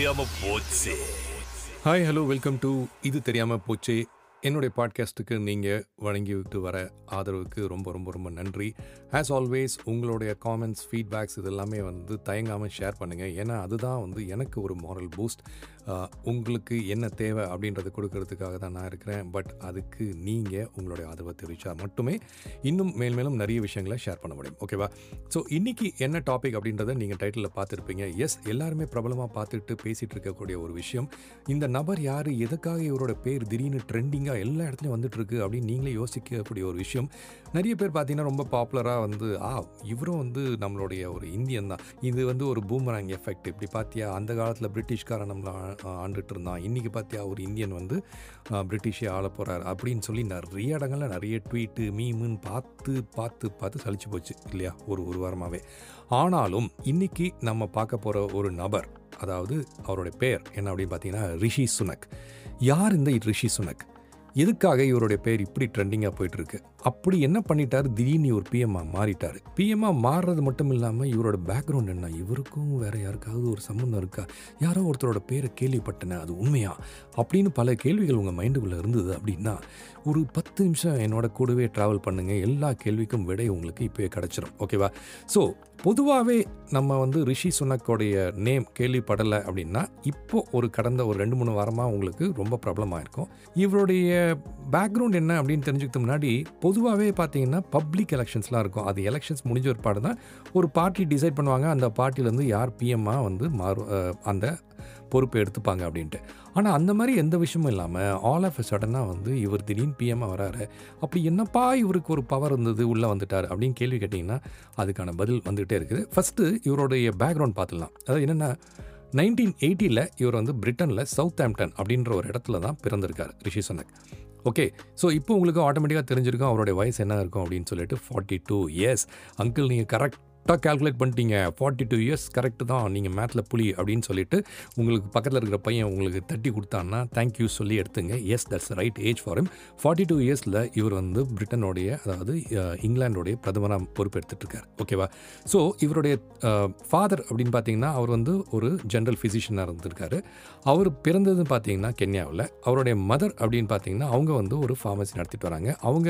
தெரியாம போச்சு. Hi hello welcome to இது தெரியாமல் போச்சு. என்னுடைய பாட்காஸ்ட்டுக்கு நீங்கள் வழங்கி விட்டு வர ஆதரவுக்கு ரொம்ப ரொம்ப ரொம்ப நன்றி. ஆஸ் ஆல்வேஸ் உங்களுடைய காமெண்ட்ஸ் ஃபீட்பேக்ஸ் இது எல்லாமே வந்து தயங்காமல் ஷேர் பண்ணுங்கள் ஏன்னா அதுதான் வந்து எனக்கு ஒரு மாரல் பூஸ்ட் உங்களுக்கு என்ன தேவை அப்படின்றத கொடுக்கறதுக்காக தான் நான் இருக்கிறேன். பட் அதுக்கு நீங்கள் உங்களுடைய ஆதரவை தெரிவித்தா மட்டுமே இன்னும் மேல் மேலும் நிறைய விஷயங்களை ஷேர் பண்ண முடியும். ஓகேவா ஸோ இன்றைக்கி என்ன டாபிக் அப்படின்றத நீங்கள் டைட்டிலில் பார்த்துருப்பீங்க. எஸ் எல்லாருமே பிரபலமாக பார்த்துட்டு பேசிகிட்டு இருக்கக்கூடிய ஒரு விஷயம். இந்த நபர் யார்? எதுக்காக இவரோட பேர் திடீர்னு ட்ரெண்டிங்காக எல்லா இடத்துலையும் வந்துட்டுருக்கு அப்படின்னு நீங்களே யோசிக்கக்கூடிய ஒரு விஷயம். நிறைய பேர் பார்த்தீங்கன்னா ரொம்ப பாப்புலராக வந்து ஆ இவரும் வந்து நம்மளுடைய ஒரு இந்தியன் தான். இது வந்து ஒரு பூமராங் எஃபெக்ட் இப்படி பார்த்தியா அந்த காலத்தில் பிரிட்டிஷ்காரன் நம்மளை ஆண்டுட்டு இருந்தான். இன்றைக்கி பார்த்தியா ஒரு இந்தியன் வந்து பிரிட்டிஷே ஆள போகிறார் அப்படின்னு சொல்லி நிறைய இடங்கள்ல நிறைய ட்வீட்டு மீமுன்னு பார்த்து பார்த்து பார்த்து சளிச்சு போச்சு இல்லையா? ஒரு ஒரு வாரமாகவே ஆனாலும் இன்றைக்கி நம்ம பார்க்க போகிற ஒரு நபர் அதாவது அவருடைய பெயர் என்ன அப்படின்னு பார்த்தீங்கன்னா ரிஷி சுனக். யார் இந்த ரிஷி சுனக்? எதுக்காக இவருடைய பேர் இப்படி ட்ரெண்டிங்காக போயிட்டுருக்கு அப்படி என்ன பண்ணிட்டாரு? திடீர்னு ஒரு பிஎம்ஆ மாறிட்டாரு. பிஎம்ஆ மாறுறது மட்டும் இல்லாமல் இவரோட பேக்ரவுண்ட் என்ன? இவருக்கும் வேற யாருக்காவது ஒரு சம்மந்தம் இருக்கா? யாரோ ஒருத்தரோட பேரை கேள்விப்பட்டேனே அது உண்மையா? அப்படின்னு பல கேள்விகள் உங்கள் மைண்டுக்குள்ளே இருந்தது அப்படின்னா ஒரு பத்து நிமிஷம் என்னோட கூடவே ட்ராவல் பண்ணுங்க. எல்லா கேள்விக்கும் விடை உங்களுக்கு இப்போயே கிடச்சிரும். ஓகேவா ஸோ பொதுவாகவே நம்ம வந்து ரிஷி சுனக்கோடைய நேம் கேள்விப்படலை அப்படின்னா இப்போது ஒரு கடந்த ஒரு ரெண்டு மூணு வாரமாக உங்களுக்கு ரொம்ப ப்ராப்ளமாக இருக்கும் இவருடைய பேக்ரவுண்ட் என்ன அப்படின்னு தெரிஞ்சுக்கிறதுக்கு முன்னாடி பொதுவாகவே பார்த்தீங்கன்னா பப்ளிக் எலெக்ஷன்ஸ்லாம் இருக்கும். அது எலெக்ஷன்ஸ் முடிஞ்ச ஒரு தான். ஒரு பார்ட்டி டிசைட் பண்ணுவாங்க. அந்த பார்ட்டிலேருந்து யார் பிஎம்மாக வந்து மாறு அந்த பொறுப்பை எடுத்துப்பாங்க அப்படின்ட்டு. ஆனால் அந்த மாதிரி எந்த விஷயமும் இல்லாமல் ஆல் ஆஃப் சடனாக வந்து இவர் திடீர்னு பிஎம்மாக வராரு. அப்படி என்னப்பா இவருக்கு ஒரு பவர் இருந்தது உள்ளே வந்துட்டார் அப்படின்னு கேள்வி கேட்டிங்கன்னா அதுக்கான பதில் வந்துகிட்டே இருக்குது. ஃபஸ்ட்டு இவருடைய பேக்ரவுண்ட் பார்த்துடலாம். அதாவது என்னென்னா நைன்டீன் எயிட்டியில் இவர் வந்து பிரிட்டனில் சவுத் ஆம்டன் அப்படின்ற ஒரு இடத்துல தான் பிறந்திருக்கார் ரிஷி சனக். ஓகே ஸோ இப்போ உங்களுக்கு ஆட்டோமேட்டிக்காக தெரிஞ்சிருக்கும் அவருடைய வயசு என்ன இருக்கும் அப்படின்னு சொல்லிட்டு ஃபார்ட்டி டூ இயர்ஸ் அங்கிள் நீங்கள் கரெக்டாக கால்குலேட் பண்ணிட்டீங்க. ஃபார்ட்டி டூ இயர்ஸ் கரெக்டு தான் நீங்கள் மேத்தில் புலி அப்படின்னு சொல்லிட்டு உங்களுக்கு பக்கத்தில் இருக்கிற பையன் உங்களுக்கு தட்டி கொடுத்தான்னா தேங்க்யூ சொல்லி எடுத்துங்க. Yes that's right age for him forty two இயர்ஸில் இவர் வந்து பிரிட்டனுடைய அதாவது இங்கிலாண்டுடைய பிரதமராக பொறுப்பெடுத்துட்டு இருக்கார். ஓகேவா ஸோ இவருடைய ஃபாதர் அப்படின்னு பார்த்தீங்கன்னா அவர் வந்து ஒரு ஜென்ரல் ஃபிசிஷியனாக இருந்திருக்காரு. அவர் பிறந்தது பார்த்தீங்கன்னா கென்யாவில். அவருடைய மதர் அப்படின்னு பார்த்தீங்கன்னா அவங்க வந்து ஒரு ஃபார்மசி நடத்திட்டு வராங்க. அவங்க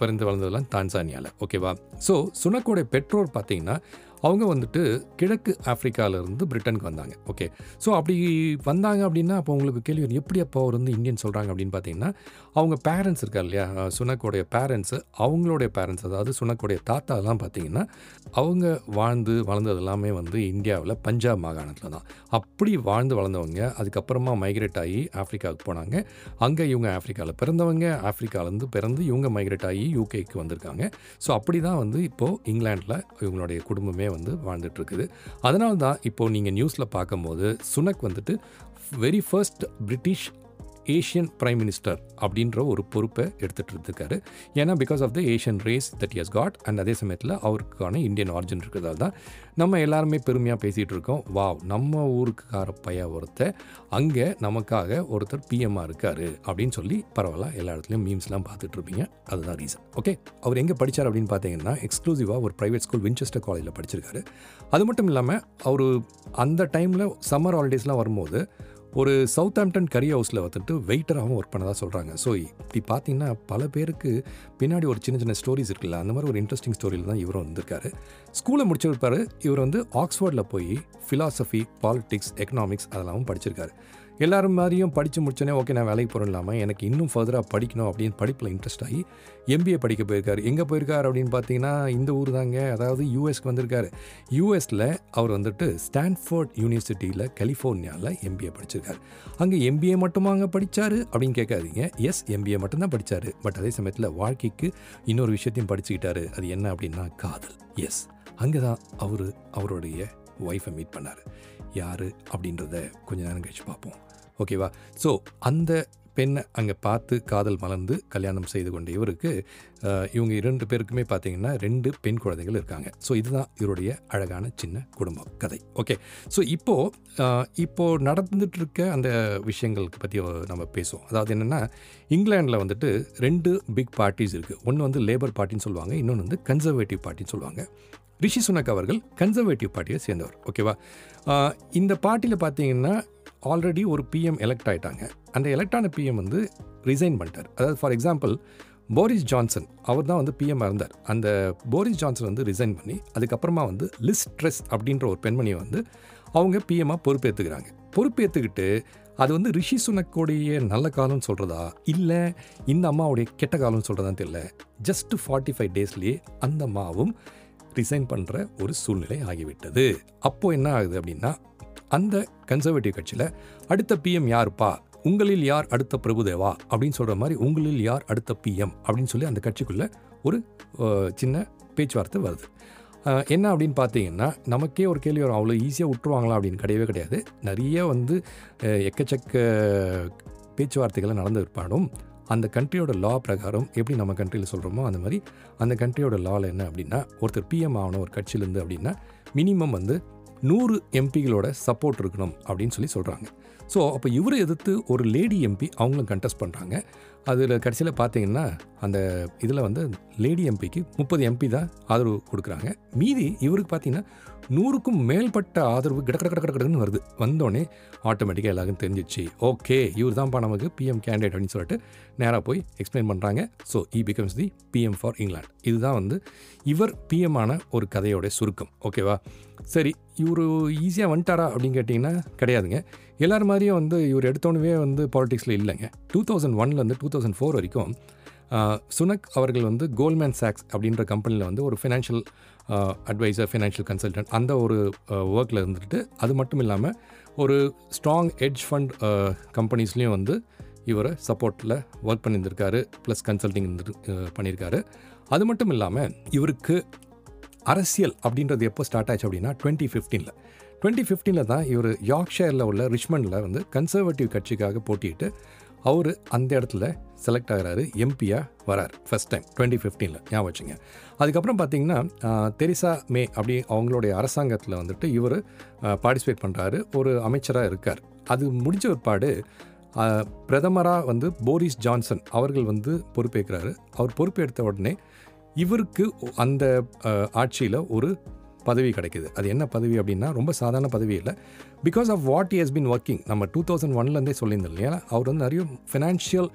பிறந்து வளர்ந்ததெல்லாம் தான்சானியாவில் ஓகேவா ஸோ சுனக்கோடைய பெற்றோர் பார்த்தீங்கன்னா 定呢？அவங்க வந்துட்டு கிழக்கு ஆஃப்ரிக்காவிலேருந்து பிரிட்டனுக்கு வந்தாங்க. ஓகே. ஸோ அப்படி வந்தாங்க அப்படின்னா அப்போ உங்களுக்கு கேள்வி எப்படி அப்போ அவர் வந்து இந்தியன் சொல்கிறாங்க அப்படின்னு பார்த்தீங்கன்னா அவங்க பேரண்ட்ஸ் இருக்கா இல்லையா? சுனக்கோடைய பேரண்ட்ஸு அவங்களுடைய பேரண்ட்ஸ் அதாவது சுனக்கோடைய தாத்தாலாம் பார்த்தீங்கன்னா அவங்க வாழ்ந்து வளர்ந்தது எல்லாமே வந்து இந்தியாவில் பஞ்சாப் மாகாணத்தில் தான். அப்படி வாழ்ந்து வளர்ந்தவங்க அதுக்கப்புறமா மைக்ரேட் ஆகி ஆஃப்ரிக்காவுக்கு போனாங்க. அங்கே இவங்க ஆஃப்ரிக்காவில் பிறந்தவங்க ஆப்பிரிக்காலேருந்து பிறந்து இவங்க மைக்ரேட் ஆகி யூகேக்கு வந்திருக்காங்க. ஸோ அப்படி தான் வந்து இப்போது இங்கிலாண்டில் இவங்களுடைய குடும்பமே வந்து வாழ்ந்துட்டு இருக்குது அதனால தான் இப்போது நீங்கள் நியூஸில் பார்க்கும்போது சுனக் வந்துட்டு very first British Asian prime minister அப்படின்ற ஒரு பொறுப்பை எடுத்துகிட்டு இருந்திருக்காரு. ஏன்னா because of the Asian race that he's got and அதே சமயத்தில் அவருக்கான இந்தியன் ஆர்ஜின் இருக்கிறதால தான் நம்ம எல்லாருமே பெருமையாக பேசிகிட்டு இருக்கோம். வாவ் நம்ம ஊருக்கார பையன் ஒருத்தர் அங்கே நமக்காக ஒருத்தர் பிஎம்மாக இருக்கார் அப்படின்னு சொல்லி பரவாயில்ல எல்லா இடத்துலையும் மீம்ஸ்லாம் பார்த்துட்டு இருப்பீங்க. அதுதான் ரீசன் ஓகே அவர் எங்கே படித்தார் அப்படின்னு பார்த்தீங்கன்னா எக்ஸ்க்ளூசிவாக ஒரு ப்ரைவேட் ஸ்கூல் வின்செஸ்டர் காலேஜில் படிச்சிருக்காரு. அது மட்டும் இல்லாமல் அவர் அந்த டைமில் சம்மர் ஹாலிடேஸ்லாம் வரும்போது ஒரு சவுத் ஆம்டன் கரி ஹவுஸில் வந்துட்டு வெயிட்டராகவும் ஒர்க் பண்ணதாக சொல்கிறாங்க ஸோ இப்படி பார்த்தீங்கன்னா பல பேருக்கு பின்னாடி ஒரு சின்ன சின்ன ஸ்டோரிஸ் இருக்குல்ல அந்த மாதிரி ஒரு இன்ட்ரெஸ்டிங் ஸ்டோரியில் தான் இவரும் வந்திருக்காரு. ஸ்கூலை முடிச்சிருப்பாரு. இவர் வந்து ஆக்ஸ்ஃபோர்டில் போய் ஃபிலாசபி பாலிடிக்ஸ் எக்கனாமிக்ஸ் அதெல்லாம் படிச்சிருக்காரு. எல்லாரும் மாதிரியும் படித்து முடிச்சோன்னே ஓகே நான் வேலைக்கு போகிறோம் இல்லாமல் எனக்கு இன்னும் ஃபர்தராக படிக்கணும் அப்படின்னு படிப்பில் இன்ட்ரெஸ்ட் ஆகி எம்பிஏ படிக்க போயிருக்காரு. எங்கே போயிருக்காரு அப்படின்னு பார்த்தீங்கன்னா இந்த ஊர் தாங்க. அதாவது யூஎஸ்க்கு வந்திருக்காரு. யூஎஸில் அவர் வந்துட்டு ஸ்டான்ஃபோர்ட் யூனிவர்சிட்டியில் கலிஃபோர்னியாவில் எம்பிஏ படிச்சிருக்காரு. அங்கே எம்பிஏ மட்டுமா அங்கே படித்தார் அப்படின்னு கேட்காதீங்க. எஸ் எம்பிஏ மட்டும்தான் படித்தார் பட் அதே சமயத்தில் வாழ்க்கைக்கு இன்னொரு விஷயத்தையும் படிச்சுக்கிட்டாரு. அது என்ன அப்படின்னா காதல். எஸ் அங்கே தான் அவர் அவருடைய ஒய்ஃபை மீட் பண்ணார். யார் அப்படின்றத கொஞ்ச நேரம் கழிச்சு பார்ப்போம். ஓகேவா ஸோ அந்த பெண்ணை அங்கே பார்த்து காதல் மலர்ந்து கல்யாணம் செய்து கொண்ட இவருக்கு இவங்க இரண்டு பேருக்குமே பார்த்தீங்கன்னா ரெண்டு பெண் குழந்தைகள் இருக்காங்க. ஸோ இதுதான் இவருடைய அழகான சின்ன குடும்பம் கதை. ஓகே ஸோ இப்போது இப்போது நடந்துட்டு இருக்க அந்த விஷயங்களுக்கு பற்றி நம்ம பேசுவோம். அதாவது என்னென்னா இங்கிலாண்டில் வந்துட்டு ரெண்டு பிக் பார்ட்டிஸ் இருக்குது ஒன்று வந்து லேபர் பார்ட்டின்னு சொல்லுவாங்க இன்னொன்று வந்து கன்சர்வேட்டிவ் பார்ட்டின்னு சொல்லுவாங்க. ரிஷி சுனக் அவர்கள் கன்சர்வேட்டிவ் பார்ட்டியை சேர்ந்தவர். ஓகேவா இந்த பார்ட்டியில் பார்த்தீங்கன்னா ஆல்ரெடி ஒரு பிஎம் எலெக்ட் ஆகிட்டாங்க அந்த எலெக்டான பிஎம் வந்து ரிசைன் பண்ணிட்டார். அதாவது ஃபார் எக்ஸாம்பிள் போரிஸ் ஜான்சன் அவர் தான் வந்து பிஎம் இருந்தார். அந்த போரிஸ் ஜான்சன் வந்து ரிசைன் பண்ணி அதுக்கப்புறமா வந்து லிஸ்ட் ட்ரெஸ் அப்படின்ற ஒரு பெண்மணியை வந்து அவங்க பிஎம்மாக பொறுப்பேற்றுக்கிறாங்க பொறுப்பேற்றுக்கிட்டு அது வந்து ரிஷி சுனக்கோடைய நல்ல காலம்னு சொல்கிறதா இல்லை இந்த அம்மாவுடைய கெட்ட காலம்னு சொல்கிறதான்னு தெரியல. ஜஸ்ட் ஃபார்ட்டி ஃபைவ் டேஸ்லேயே அந்த அம்மாவும் ரிசைன் பண்ணுற ஒரு சூழ்நிலை ஆகிவிட்டது. அப்போது என்ன ஆகுது அப்படின்னா அந்த கன்சர்வேட்டிவ் கட்சியில் அடுத்த பிஎம் யாருப்பா? உங்களில் யார் அடுத்த பிரபுதேவா? அப்படின்னு சொல்கிற மாதிரி உங்களில் யார் அடுத்த பிஎம் அப்படின்னு சொல்லி அந்த கட்சிக்குள்ளே ஒரு சின்ன பேச்சுவார்த்தை வருது. என்ன அப்படின்னு பார்த்தீங்கன்னா நமக்கே ஒரு கேள்வி வரும். அவ்வளோ ஈஸியாக விட்டுருவாங்களா அப்படின்னு கிடையவே கிடையாது. நிறைய வந்து எக்கச்சக்க பேச்சுவார்த்தைகளை நடந்து இருப்பாடும் அந்த கண்ட்ரியோட லா பிரகாரம் எப்படி நம்ம கண்ட்ரியில் சொல்கிறோமோ அந்த மாதிரி அந்த கண்ட்ரியோட லாவில் என்ன அப்படின்னா ஒருத்தர் பிஎம் ஆகணும் ஒரு கட்சியிலேருந்து அப்படின்னா மினிமம் வந்து நூறு எம்பிகளோட சப்போர்ட் இருக்கணும் அப்படின்னு சொல்லி சொல்கிறாங்க ஸோ அப்போ இவரை எதிர்த்து ஒரு லேடி எம்பி அவங்களும் கண்டெஸ்ட் பண்ணுறாங்க அதில் கடைசியில் பார்த்தீங்கன்னா அந்த இதில் வந்து லேடி எம்பிக்கு முப்பது எம்பி தான் ஆதரவு கொடுக்குறாங்க. மீதி இவருக்கு பார்த்தீங்கன்னா நூறுக்கும் மேல்பட்ட ஆதரவு கிடக்கட கிட கிட வருது. வந்தோடனே ஆட்டோமேட்டிக்காக எல்லாருக்கும் தெரிஞ்சிச்சு. ஓகே இவர் தான்ப்பா நமக்கு பிஎம் கேண்டிடேட் அப்படின்னு சொல்லிட்டு நேராக போய் எக்ஸ்பிளைன் பண்ணுறாங்க so he becomes the PM for England இதுதான் வந்து இவர் பிஎம் ஆன ஒரு கதையோட சுருக்கம். ஓகேவா சரி இவர் ஈஸியாக வந்துட்டாரா அப்படின்னு கேட்டிங்கன்னா கிடையாதுங்க. எல்லார் மாதிரியும் வந்து இவர் எடுத்தோன்னே வந்து பாலிடிக்ஸில் இல்லைங்க. டூ தௌசண்ட் ஒன்லேருந்து டூ தௌசண்ட் ஃபோர் வரைக்கும் சுனக் அவர்கள் வந்து கோல்மேன் சாக்ஸ் அப்படின்ற கம்பெனியில் வந்து ஒரு ஃபினான்ஷியல் அட்வைசர் ஃபினான்ஷியல் கன்சல்டன்ட் அந்த ஒரு ஒர்க்கில் இருந்துட்டு அது மட்டும் இல்லாமல் ஒரு ஸ்ட்ராங் எட்ஜ் ஃபண்ட் கம்பெனிஸ்லேயும் வந்து இவரை சப்போர்ட்டில் ஒர்க் பண்ணியிருந்திருக்காரு ப்ளஸ் கன்சல்டிங் பண்ணியிருக்காரு. அது மட்டும் இல்லாமல் இவருக்கு அரசியல் அப்படின்றது எப்போ ஸ்டார்ட் ஆச்சு அப்படின்னா டுவெண்ட்டி ஃபிஃப்டீனில் டுவெண்ட்டி ஃபிஃப்டீனில் தான் இவர் யார்க்ஷயரில் உள்ள ரிச்மண்டில் வந்து கன்சர்வேட்டிவ் கட்சிக்காக போட்டியிட்டு அவர் அந்த இடத்துல செலக்ட் ஆகிறாரு எம்பியாக வரார். ஃபஸ்ட் டைம் டுவெண்ட்டி ஃபிஃப்டீனில் ஞாபகம் வச்சுங்க. அதுக்கப்புறம் பார்த்தீங்கன்னா தெரிசா மே அப்படி அவங்களுடைய அரசாங்கத்தில் வந்துட்டு இவர் பார்ட்டிசிபேட் பண்ணுறாரு ஒரு அமைச்சராக இருக்கார். அது முடிஞ்ச பிற்பாடு பிரதமராக வந்து போரிஸ் ஜான்சன் அவர்கள் வந்து பொறுப்பேற்கிறாரு. அவர் பொறுப்பேற்ற உடனே இவருக்கு அந்த ஆட்சியில் ஒரு பதவி கிடைக்குது. அது என்ன பதவி அப்படின்னா ரொம்ப சாதாரண பதவி இல்லை. Because of what he has been working நம்ம டூ தௌசண்ட் ஒன்லேருந்தே சொல்லியிருந்தோம் இல்லையா? அவர் வந்து நிறைய ஃபினான்ஷியல்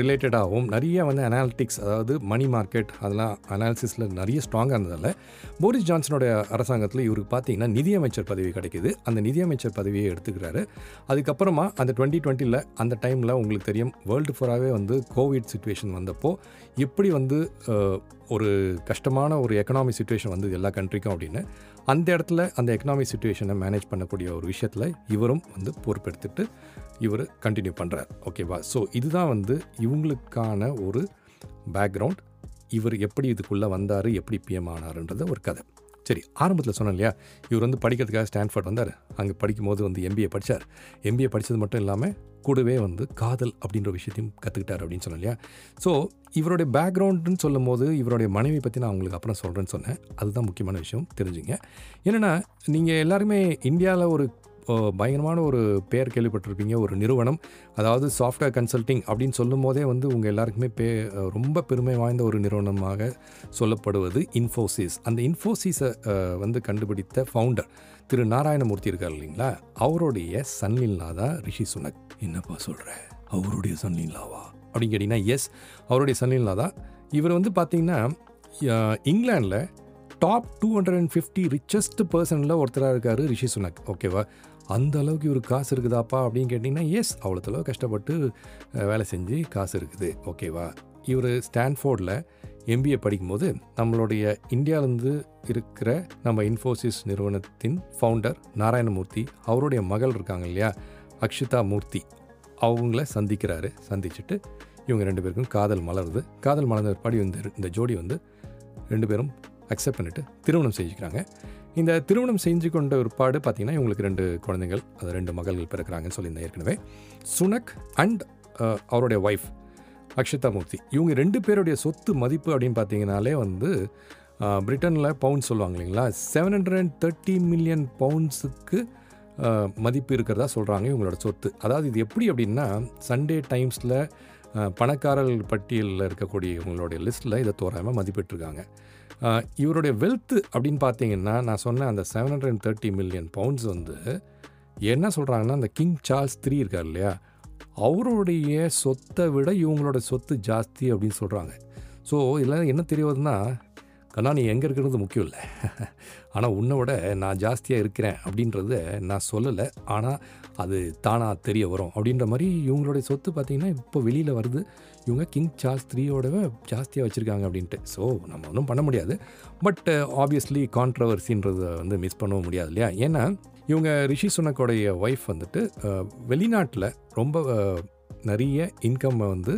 ரிலேட்டடாகவும் நிறைய வந்து அனாலிட்டிக்ஸ் அதாவது மணி மார்க்கெட் அதெல்லாம் அனாலிசிஸில் நிறைய ஸ்ட்ராங்காக இருந்ததால் போரிஸ் ஜான்சனுடைய அரசாங்கத்தில் இவருக்கு பார்த்தீங்கன்னா நிதியமைச்சர் பதவி கிடைக்குது. அந்த நிதியமைச்சர் பதவியை எடுத்துக்கிறாரு. அதுக்கப்புறமா அந்த டுவெண்ட்டி டுவெண்ட்டியில் அந்த டைமில் உங்களுக்கு தெரியும் வேர்ல்டு ஃபுல்லாகவே வந்து கோவிட் சுச்சுவேஷன் வந்தப்போ எப்படி வந்து ஒரு கஷ்டமான ஒரு எக்கனாமிக் சுச்சுவேஷன் வந்தது எல்லா கண்ட்ரிக்கும் அப்படின்னு. அந்த இடத்துல அந்த எக்கனாமிக் சுச்சுவேஷனை மேனேஜ் பண்ணக்கூடிய ஒரு விஷயத்தில் இவரும் வந்து பொறுப்பெடுத்துட்டு இவர் கண்டினியூ பண்ணுறார் ஓகேவா ஸோ இதுதான் வந்து இவங்களுக்கான ஒரு பேக்ரவுண்ட் இவர் எப்படி இதுக்குள்ளே வந்தார் எப்படி பிஎம் ஆனாருன்றது ஒரு கதை. சரி ஆரம்பத்தில் சொன்னேன் இல்லையா? இவர் வந்து படிக்கிறதுக்காக ஸ்டான்ஃபர்ட் வந்தார். அங்கே படிக்கும்போது வந்து எம்பிஏ படித்தார் எம்பிஏ படித்தது மட்டும் இல்லாமல் கூடவே வந்து காதல் அப்படின்ற விஷயத்தையும் கற்றுக்கிட்டார் அப்படின்னு சொன்னேன் இல்லையா? ஸோ இவருடைய பேக்ரவுண்டுன்னு சொல்லும் போது இவருடைய மனைவி பற்றி நான் உங்களுக்கு அப்புறம் சொல்கிறேன்னு சொன்னேன். அதுதான் முக்கியமான விஷயம் தெரிஞ்சுங்க. என்னென்னா நீங்கள் எல்லாருமே இந்தியாவில் ஒரு பயங்கரமான ஒரு பேர் கேள்விப்பட்டிருப்பீங்க ஒரு நிறுவனம். அதாவது சாஃப்ட்வேர் கன்சல்டிங் அப்படின்னு சொல்லும் போதே வந்து உங்கள் எல்லாருக்குமே பே ரொம்ப பெருமை வாய்ந்த ஒரு நிறுவனமாக சொல்லப்படுவது இன்ஃபோசிஸ் அந்த இன்ஃபோசிஸை வந்து கண்டுபிடித்த ஃபவுண்டர் திரு நாராயணமூர்த்தி இருக்கார் இல்லைங்களா? அவருடைய சன்லீலா தான் ரிஷி சுனக். என்னப்பா சொல்கிற அவருடைய சன்லீலாவா அப்படின்னு கேட்டிங்கன்னா எஸ் அவருடைய சன்லீலா தான். இவர் வந்து பார்த்தீங்கன்னா இங்கிலாண்டில் top two hundred and fifty richest பர்சனில் ஒருத்தராக இருக்கார் ரிஷி சுனக். ஓகேவா அந்த அளவுக்கு இவர் காசு இருக்குதாப்பா அப்படின்னு கேட்டிங்கன்னா எஸ் அவ்வளோ கஷ்டப்பட்டு வேலை செஞ்சு காசு இருக்குது. ஓகேவா இவர் ஸ்டான்ஃபோர்டில் எம்பிஏ படிக்கும்போது நம்மளுடைய இந்தியாவிலேருந்து இருக்கிற நம்ம இன்ஃபோசிஸ் நிறுவனத்தின் ஃபவுண்டர் நாராயணமூர்த்தி அவருடைய மகள் இருக்காங்க இல்லையா? அக்ஷிதா மூர்த்தி. அவங்கள சந்திக்கிறாரு. சந்திச்சுட்டு இவங்க ரெண்டு பேருக்கும் காதல் மலருது. காதல் மலர்ந்த படி வந்து இந்த ஜோடி வந்து ரெண்டு பேரும் அக்செப்ட் பண்ணிவிட்டு திருமணம் செஞ்சுக்கிறாங்க. இந்த திருமணம் செஞ்சு கொண்ட பிற்பாடு பார்த்தீங்கன்னா இவங்களுக்கு ரெண்டு குழந்தைகள் அது ரெண்டு மகள்கள் பிறக்கிறாங்கன்னு சொல்லியிருந்தேன் ஏற்கனவே. சுனக் அண்ட் அவருடைய ஒய்ஃப் அக்ஷிதா மூர்த்தி. இவங்க ரெண்டு பேருடைய சொத்து மதிப்பு அப்படின்னு பார்த்தீங்கனாலே வந்து பிரிட்டனில் பவுண்ட் சொல்லுவாங்க இல்லைங்களா? Seven hundred and thirty million பவுண்ட்ஸுக்கு மதிப்பு இருக்கிறதா சொல்கிறாங்க இவங்களோட சொத்து. அதாவது இது எப்படி அப்படின்னா சண்டே டைம்ஸில் பணக்காரர்கள் பட்டியலில் இருக்கக்கூடிய இவங்களுடைய லிஸ்ட்டில் இதை தோறாமல் மதிப்பிட்டுருக்காங்க. இவருடைய வெல்த்து அப்படின்னு பார்த்தீங்கன்னா நான் சொன்ன அந்த seven hundred and thirty million pounds வந்து என்ன சொல்கிறாங்கன்னா அந்த கிங் சார்ல்ஸ் த்ரீ இருக்கார் இல்லையா? அவருடைய சொத்தை விட இவங்களோட சொத்து ஜாஸ்தி அப்படின்னு சொல்கிறாங்க ஸோ இதில் என்ன தெரியாதுன்னா கண்ணா நீ எங்கே இருக்கிறது முக்கியம் இல்லை. ஆனால் உன்னை விட நான் ஜாஸ்தியாக இருக்கிறேன் அப்படின்றத நான் சொல்லலை. ஆனால் அது தானாக தெரிய வரும். அப்படின்ற மாதிரி இவங்களுடைய சொத்து பார்த்திங்கன்னா இப்போ வெளியில் வருது. இவங்க கிங் சார்ஸ் த்ரீயோட ஜாஸ்தியாக வச்சுருக்காங்க அப்படின்ட்டு. ஸோ நம்ம ஒன்றும் பண்ண முடியாது. பட் ஆப்வியஸ்லி கான்ட்ரவர்சின்றதை வந்து மிஸ் பண்ணவும் முடியாது இல்லையா? ஏன்னா இவங்க ரிஷி சுனக்கோடைய ஒய்ஃப் வந்துட்டு வெளிநாட்டில் ரொம்ப நிறைய இன்கம் வந்து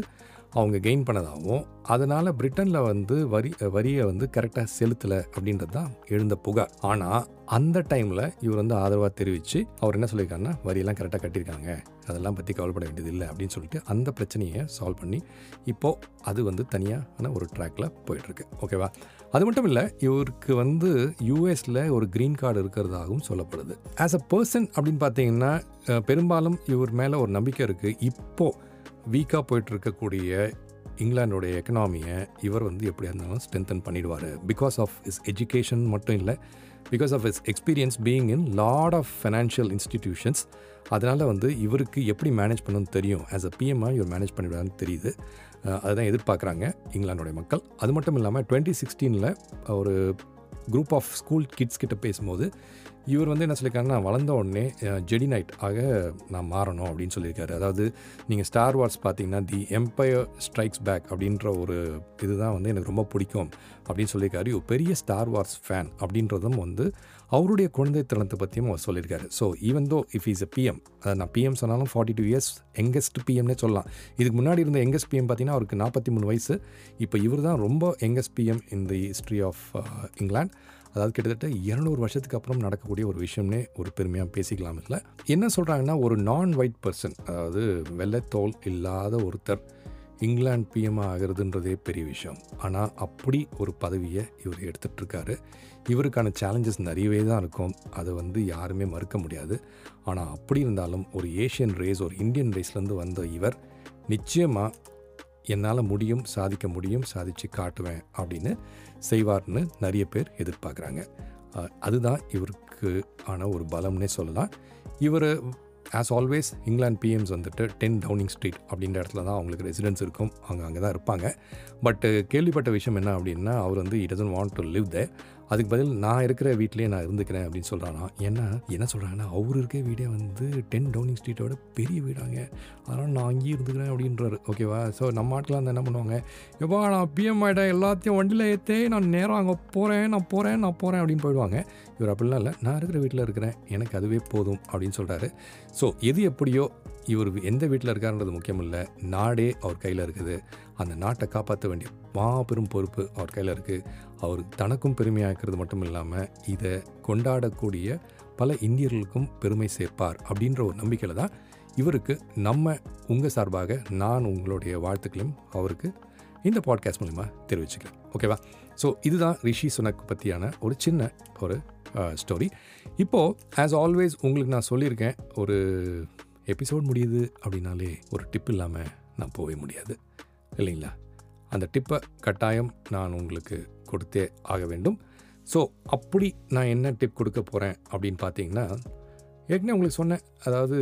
அவங்க கெயின் பண்ணதாகவும் அதனால் பிரிட்டனில் வந்து வரி வரியை வந்து கரெக்டாக செலுத்தலை அப்படின்றது தான் எழுந்த புகார் ஆனால் அந்த டைமில் இவர் வந்து ஆதரவாக தெரிவித்து அவர் என்ன சொல்லியிருக்காருன்னா வரியெல்லாம் கரெக்டாக கட்டியிருக்காங்க. அதெல்லாம் பற்றி கவலைப்பட வேண்டியது இல்லை அப்படின்னு சொல்லிட்டு அந்த பிரச்சனையை சால்வ் பண்ணி இப்போது அது வந்து தனியான ஒரு ட்ராக்ல போயிட்டுருக்கு. ஓகேவா அது மட்டும் இல்லை இவருக்கு வந்து யூஎஸில் ஒரு க்ரீன் கார்டு இருக்கிறதாகவும் சொல்லப்படுது. ஆஸ் அ பர்சன் அப்படின்னு பார்த்தீங்கன்னா பெரும்பாலும் இவர் மேலே ஒரு நம்பிக்கை இருக்குது இப்போது வீக்காக போயிட்டு இருக்கக்கூடிய இங்கிலாண்டோடைய எக்கனாமியை இவர் வந்து எப்படியா இருந்தாலும் ஸ்ட்ரென்தன் பண்ணிடுவார். பிகாஸ் ஆஃப் இஸ் எஜுகேஷன் மட்டும் இல்லை because of his experience being in lot of financial institutions அதனால் வந்து இவருக்கு எப்படி மேனேஜ் பண்ணணும்னு தெரியும். ஆஸ் அ பிஎம்மாக இவர் மேனேஜ் பண்ணிவிடாதுன்னு தெரியுது. அதுதான் எதிர்பார்க்குறாங்க இங்கிலாண்டோடைய மக்கள். அது மட்டும் இல்லாமல் டுவெண்ட்டி சிக்ஸ்டீனில் ஒரு குரூப் ஆஃப் ஸ்கூல் கிட்ஸ் கிட்ட பேசும்போது இவர் வந்து என்ன சொல்லியிருக்காருன்னா வளர்ந்த உடனே ஜெடி நைட் ஆக நான் மாறணும் அப்படின்னு சொல்லியிருக்காரு. அதாவது நீங்கள் ஸ்டார் வார்ஸ் பார்த்தீங்கன்னா தி எம்பையர் ஸ்ட்ரைக்ஸ் பேக் அப்படின்ற ஒரு இதுதான் வந்து எனக்கு ரொம்ப பிடிக்கும் அப்படின்னு சொல்லியிருக்காரு. பெரிய ஸ்டார் வார்ஸ் ஃபேன் அப்படின்றதும் வந்து அவருடைய குழந்தைத்தனத்தை பற்றியும் அவர் சொல்லியிருக்காரு. So even though if he's a PM நான் பிஎம் சொன்னாலும் ஃபார்ட்டி டூ இயர்ஸ் எங்கெஸ்ட் பிஎம்னே சொல்லலாம். இதுக்கு முன்னாடி இருந்த யங்கஸ்ட் பிஎம் பார்த்தீங்கன்னா அவருக்கு நாற்பத்தி மூணு வயசு. இப்போ இவர் தான் ரொம்ப youngest PM in the history of England அதாவது கிட்டத்தட்ட இரநூறு வருஷத்துக்கு அப்புறம் நடக்கக்கூடிய ஒரு விஷயம்னே ஒரு பெருமையாக பேசிக்கலாம் இல்லை என்ன சொல்கிறாங்கன்னா ஒரு நான் ஒயிட் பர்சன் அதாவது வெள்ளைத்தோல் இல்லாத ஒருத்தர் இங்கிலாந்து பிஎம் ஆகிறதுன்றதே பெரிய விஷயம். ஆனால் அப்படி ஒரு பதவியை இவர் எடுத்துகிட்ருக்காரு இவருக்கான சேலஞ்சஸ் நிறையவே தான் இருக்கும். அதை வந்து யாருமே மறுக்க முடியாது. ஆனால் அப்படி இருந்தாலும் ஒரு ஏஷியன் ரேஸ் ஒரு இந்தியன் ரேஸ்லேருந்து வந்த இவர் நிச்சயமாக என்னால் முடியும் சாதிக்க முடியும் சாதித்து காட்டுவேன் அப்படின்னு செய்வார்னு நிறைய பேர் எதிர்பார்க்குறாங்க. அதுதான் இவருக்கு ஆன ஒரு பலம்னே சொல்லலாம். இவர் ஆஸ் ஆல்வேஸ் இங்கிலாந்து பிஎம்ஸ் வந்துட்டு டென் டவுனிங் ஸ்ட்ரீட் அப்படின்ற இடத்துல தான் அவங்களுக்கு ரெசிடென்ஸ் இருக்கும். அவங்க அங்கே தான் இருப்பாங்க. பட் கேள்விப்பட்ட விஷயம் என்ன அப்படின்னா அவர் வந்து it doesn't want to leave there அதுக்கு பதில் நான் இருக்கிற வீட்லேயே நான் இருந்துக்கிறேன் அப்படின்னு சொல்கிறானா ஏன்னா என்ன சொல்கிறாங்கன்னா அவர் இருக்க வீடே வந்து டென் டவுனிங் ஸ்ட்ரீட்டோட பெரிய வீடாங்க. அதனால் நான் அங்கேயே இருந்துக்கிறேன் அப்படின்றாரு. ஓகேவா ஸோ நம்ம ஆட்களாக அந்த என்ன பண்ணுவாங்க? எப்பா நான் பிஎம் ஆகிட்டேன் எல்லாத்தையும் வண்டியில் ஏற்றே நான் நேராக அங்கே போகிறேன் நான் போகிறேன் நான் போகிறேன் அப்படின்னு போயிடுவாங்க. இவர் அப்படிலாம் இல்லை. நான் இருக்கிற வீட்டில் இருக்கிறேன். எனக்கு அதுவே போதும் அப்படின்னு சொல்கிறாரு ஸோ எது எப்படியோ இவர் எந்த வீட்டில் இருக்காருன்றது முக்கியம் இல்லை. நாடே அவர் கையில் இருக்குது. அந்த நாட்டை காப்பாற்ற வேண்டிய மாபெரும் பொறுப்பு அவர் கையில் இருக்குது அவர் தனக்கும் பெருமையாக்கிறது மட்டும் இல்லாமல் இதை கொண்டாடக்கூடிய பல இந்தியர்களுக்கும் பெருமை சேர்ப்பார் அப்படின்ற ஒரு நம்பிக்கையில் தான் இவருக்கு நம்ம உங்கள் சார்பாக நான் உங்களுடைய வாழ்த்துக்களையும் அவருக்கு இந்த பாட்காஸ்ட் மூலிமா தெரிவிச்சுக்கிறேன். ஓகேவா ஸோ இதுதான் ரிஷி சுனக் பற்றியான ஒரு சின்ன ஒரு ஸ்டோரி இப்போது ஆஸ் ஆல்வேஸ் உங்களுக்கு நான் சொல்லியிருக்கேன் ஒரு எபிசோட் முடியுது அப்படின்னாலே ஒரு டிப் இல்லாமல் நான் போகவே முடியாது. இல்லைங்களா? அந்த டிப்பை கட்டாயம் நான் உங்களுக்கு கொடுத்தே ஆக வேண்டும். ஸோ அப்படி நான் என்ன டிப் கொடுக்க போகிறேன் அப்படின்னு பார்த்தீங்கன்னா ஏற்கனவே உங்களுக்கு சொன்னேன். அதாவது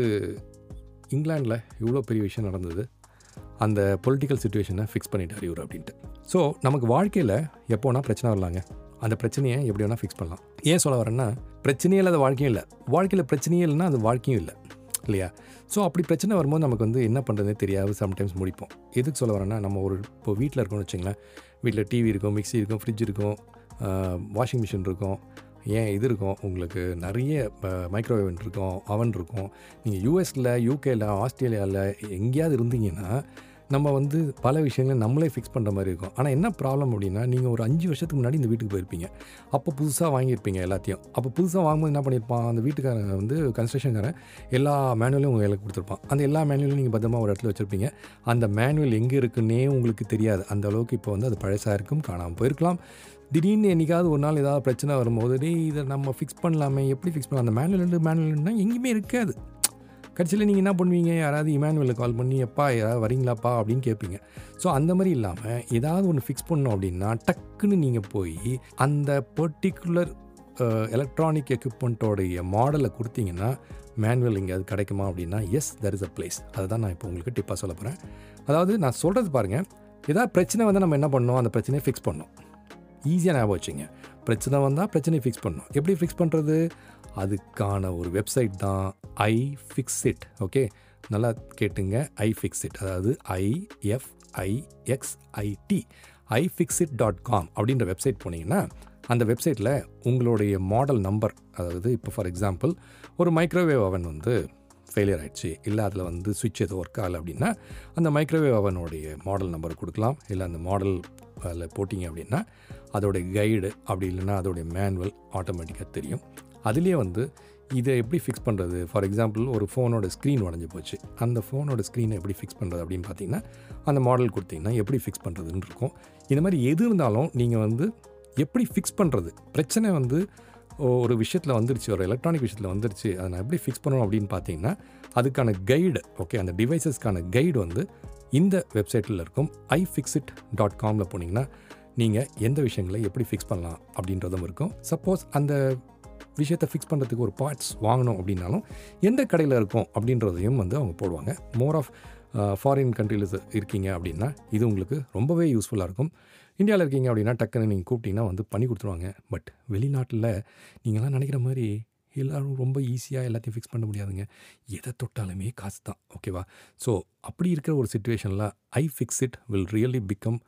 இங்கிலாண்டில் இவ்வளோ பெரிய விஷயம் நடந்தது. அந்த பொலிட்டிக்கல் சுச்சுவேஷனை ஃபிக்ஸ் பண்ணிட்டார் இவர் அப்படின்ட்டு. ஸோ நமக்கு வாழ்க்கையில் எப்போனா பிரச்சனை வரலாங்க. அந்த பிரச்சனையை எப்படி வேணால் ஃபிக்ஸ் பண்ணலாம். ஏன் சொல்ல வரேன்னா பிரச்சனையே இல்லாத வாழ்க்கையும் இல்லை. வாழ்க்கையில் பிரச்சனையே இல்லைன்னா அது வாழ்க்கையும் இல்லை. இல்லையா? ஸோ அப்படி பிரச்சனை வரும்போது நமக்கு வந்து என்ன பண்ணுறதுனே தெரியாது. சம்டைம்ஸ் முடிப்போம். எதுக்கு சொல்ல வரேன்னா நம்ம ஒரு இப்போ வீட்டில் இருக்கோம்னு வச்சுங்களேன். வீட்டில் டிவி இருக்கும் மிக்ஸி இருக்கும் ஃப்ரிட்ஜ் இருக்கும் வாஷிங் மிஷின் இருக்கும். ஏன் இது இருக்கும்? உங்களுக்கு நிறைய மைக்ரோவேவன் இருக்கும் அவன் இருக்கும். நீங்கள் யூஎஸில் யூகேல ஆஸ்திரேலியாவில் எங்கேயாவது இருந்தீங்கன்னா நம்ம வந்து பல விஷயங்களை நம்மளே ஃபிக்ஸ் பண்ணுற மாதிரி இருக்கும். ஆனால் என்ன ப்ராப்ளம் அப்படின்னா நீங்கள் ஒரு அஞ்சு வருஷத்துக்கு முன்னாடி இந்த வீட்டுக்கு போயிருப்பீங்க. அப்போ புதுசாக வாங்கியிருப்பீங்க எல்லாத்தையும். அப்போ புதுசாக வாங்கும்போது என்ன பண்ணியிருப்பான்? அந்த வீட்டுக்காரன் வந்து கன்ஸ்ட்ரக்ஷன்காரன் எல்லா மேனுவலையும் உங்கள் கையில் கொடுத்துருப்பான். அந்த எல்லா மேனுவலையும் நீங்கள் பத்திரமா ஒரு இடத்துல வச்சுருப்பீங்க. அந்த மேனுவல் எங்கே இருக்குன்னே உங்களுக்கு தெரியாது. அந்த அளவுக்கு இப்போ வந்து அது பழசாக இருக்கும் காணாமல் போயிருக்கலாம். திடீர்னு என்றைக்காவது ஒரு நாள் ஏதாவது பிரச்சனை வரும்போது இதை நம்ம ஃபிக்ஸ் பண்ணலாமே எப்படி ஃபிக்ஸ் பண்ணலாம்? அந்த மேனுவல் மேனுவல்னால் எங்கேயுமே இருக்காது. கடைசியில் நீங்கள் என்ன பண்ணுவீங்க? யாராவது இமானுவலில் கால் பண்ணி எப்பா யாராவது வரீங்களாப்பா? அப்படின்னு கேட்பீங்க. ஸோ அந்த மாதிரி இல்லாமல் ஏதாவது ஒன்று ஃபிக்ஸ் பண்ணோம் அப்படின்னா டக்குன்னு நீங்கள் போய் அந்த பர்டிகுலர் எலக்ட்ரானிக் எக்யூப்மெண்ட்டோடைய மாடலை கொடுத்தீங்கன்னா மேனுவல் எங்கேயாவது கிடைக்குமா அப்படின்னா yes there is a place அதுதான் நான் இப்போ உங்களுக்கு டிப்பாக சொல்ல போகிறேன் அதாவது நான் சொல்கிறது பாருங்கள் ஏதாவது பிரச்சனை வந்து நம்ம என்ன பண்ணோம் அந்த பிரச்சனையை ஃபிக்ஸ் பண்ணோம் ஈஸியாக ஞாபகம் வச்சுங்க. பிரச்சனை வந்தால் பிரச்சனையை ஃபிக்ஸ் பண்ணணும். எப்படி ஃபிக்ஸ் பண்ணுறது அதுக்கான ஒரு வெப்சைட் தான் ஐ ஃபிக்ஸ் இட் ஓகே நல்லா கேட்டுங்க. ஐ ஃபிக்ஸ் இட் அதாவது I F I X I T I fix it dot com அப்படின்ற வெப்சைட் போனீங்கன்னா அந்த வெப்சைட்டில் உங்களுடைய மாடல் நம்பர் அதாவது இப்போ ஃபார் எக்ஸாம்பிள் ஒரு மைக்ரோவேவ் அவன் வந்து ஃபெயிலியர் ஆயிடுச்சு. இல்லை அதில் வந்து சுவிட்ச் எதுவும் ஒர்க் ஆகலை அப்படின்னா அந்த மைக்ரோவேவ் அவனுடைய மாடல் நம்பர் கொடுக்கலாம். இல்லை அந்த மாடல் அதில் போட்டிங்க அப்படின்னா அதோடைய கைடு அப்படி இல்லைன்னா அதோடைய மேனுவல் ஆட்டோமேட்டிக்காக தெரியும். அதுலேயே வந்து இதை எப்படி ஃபிக்ஸ் பண்ணுறது ஃபார் எக்ஸாம்பிள் ஒரு ஃபோனோட ஸ்க்ரீன் உடஞ்சி போச்சு. அந்த ஃபோனோட ஸ்க்ரீனை எப்படி ஃபிக்ஸ் பண்ணுறது அப்படின்னு பார்த்தீங்கன்னா அந்த மாடல் கொடுத்தீங்கன்னா எப்படி ஃபிக்ஸ் பண்ணுறதுன்னு இருக்கும். இந்த மாதிரி எது இருந்தாலும் நீங்கள் வந்து எப்படி ஃபிக்ஸ் பண்ணுறது பிரச்சனை வந்து ஒரு விஷயத்தில் வந்துருச்சு ஒரு எலக்ட்ரானிக் விஷயத்தில் வந்துருச்சு அதை நான் எப்படி ஃபிக்ஸ் பண்ணணும் அப்படின்னு பார்த்தீங்கன்னா அதுக்கான கைடு ஓகே அந்த டிவைசஸ்க்கான கைடு வந்து இந்த வெப்சைட்டில் இருக்கும். ஐ ஃபிக்ஸிட் டாட் காமில் போனீங்கன்னா நீங்கள் எந்த விஷயங்களை எப்படி ஃபிக்ஸ் பண்ணலாம் அப்படின்றதும் இருக்கும். சப்போஸ் அந்த விஷயத்தை ஃபிக்ஸ் பண்ணுறதுக்கு ஒரு பார்ட்ஸ் வாங்கணும் அப்படின்னாலும் எந்த கடையில் இருக்கும் அப்படின்றதையும் வந்து அவங்க போடுவாங்க. மோர் ஆஃப் ஃபாரின் கண்ட்ரியில் இருக்கீங்க அப்படின்னா இது உங்களுக்கு ரொம்பவே யூஸ்ஃபுல்லாக இருக்கும். இந்தியாவில் இருக்கீங்க அப்படின்னா டக்குன்னு நீங்கள் கூப்பிட்டீங்கன்னா வந்து பண்ணி கொடுத்துருவாங்க. பட் வெளிநாட்டில் நீங்களாம் நினைக்கிற மாதிரி எல்லோரும் ரொம்ப ஈஸியாக எல்லாத்தையும் ஃபிக்ஸ் பண்ண முடியாதுங்க. எதை தொட்டாலுமே காசு தான் ஓகேவா ஸோ அப்படி இருக்கிற ஒரு சுச்சுவேஷனில் I fix it will really become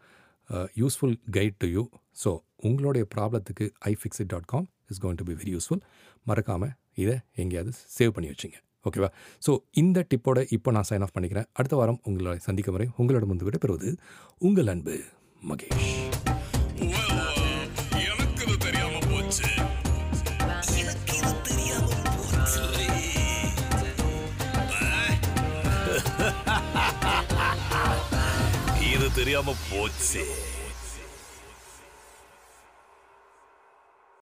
useful guide to you so உங்களுடைய ப்ராப்ளத்துக்கு I fix it dot com is going to be very useful மறக்காமல் இதை எங்கேயாவது சேவ் பண்ணி வச்சுங்க. ஓகேவா ஸோ இந்த டிப்போட இப்போ நான் சைன் ஆஃப் பண்ணிக்கிறேன். அடுத்த வாரம் உங்களை சந்திக்கும் வரை உங்களோட வந்து விட பெறுவது உங்கள் அன்பு மகேஷ். எனக்கு இது தெரியாம போச்சு இது தெரியாம போச்சு.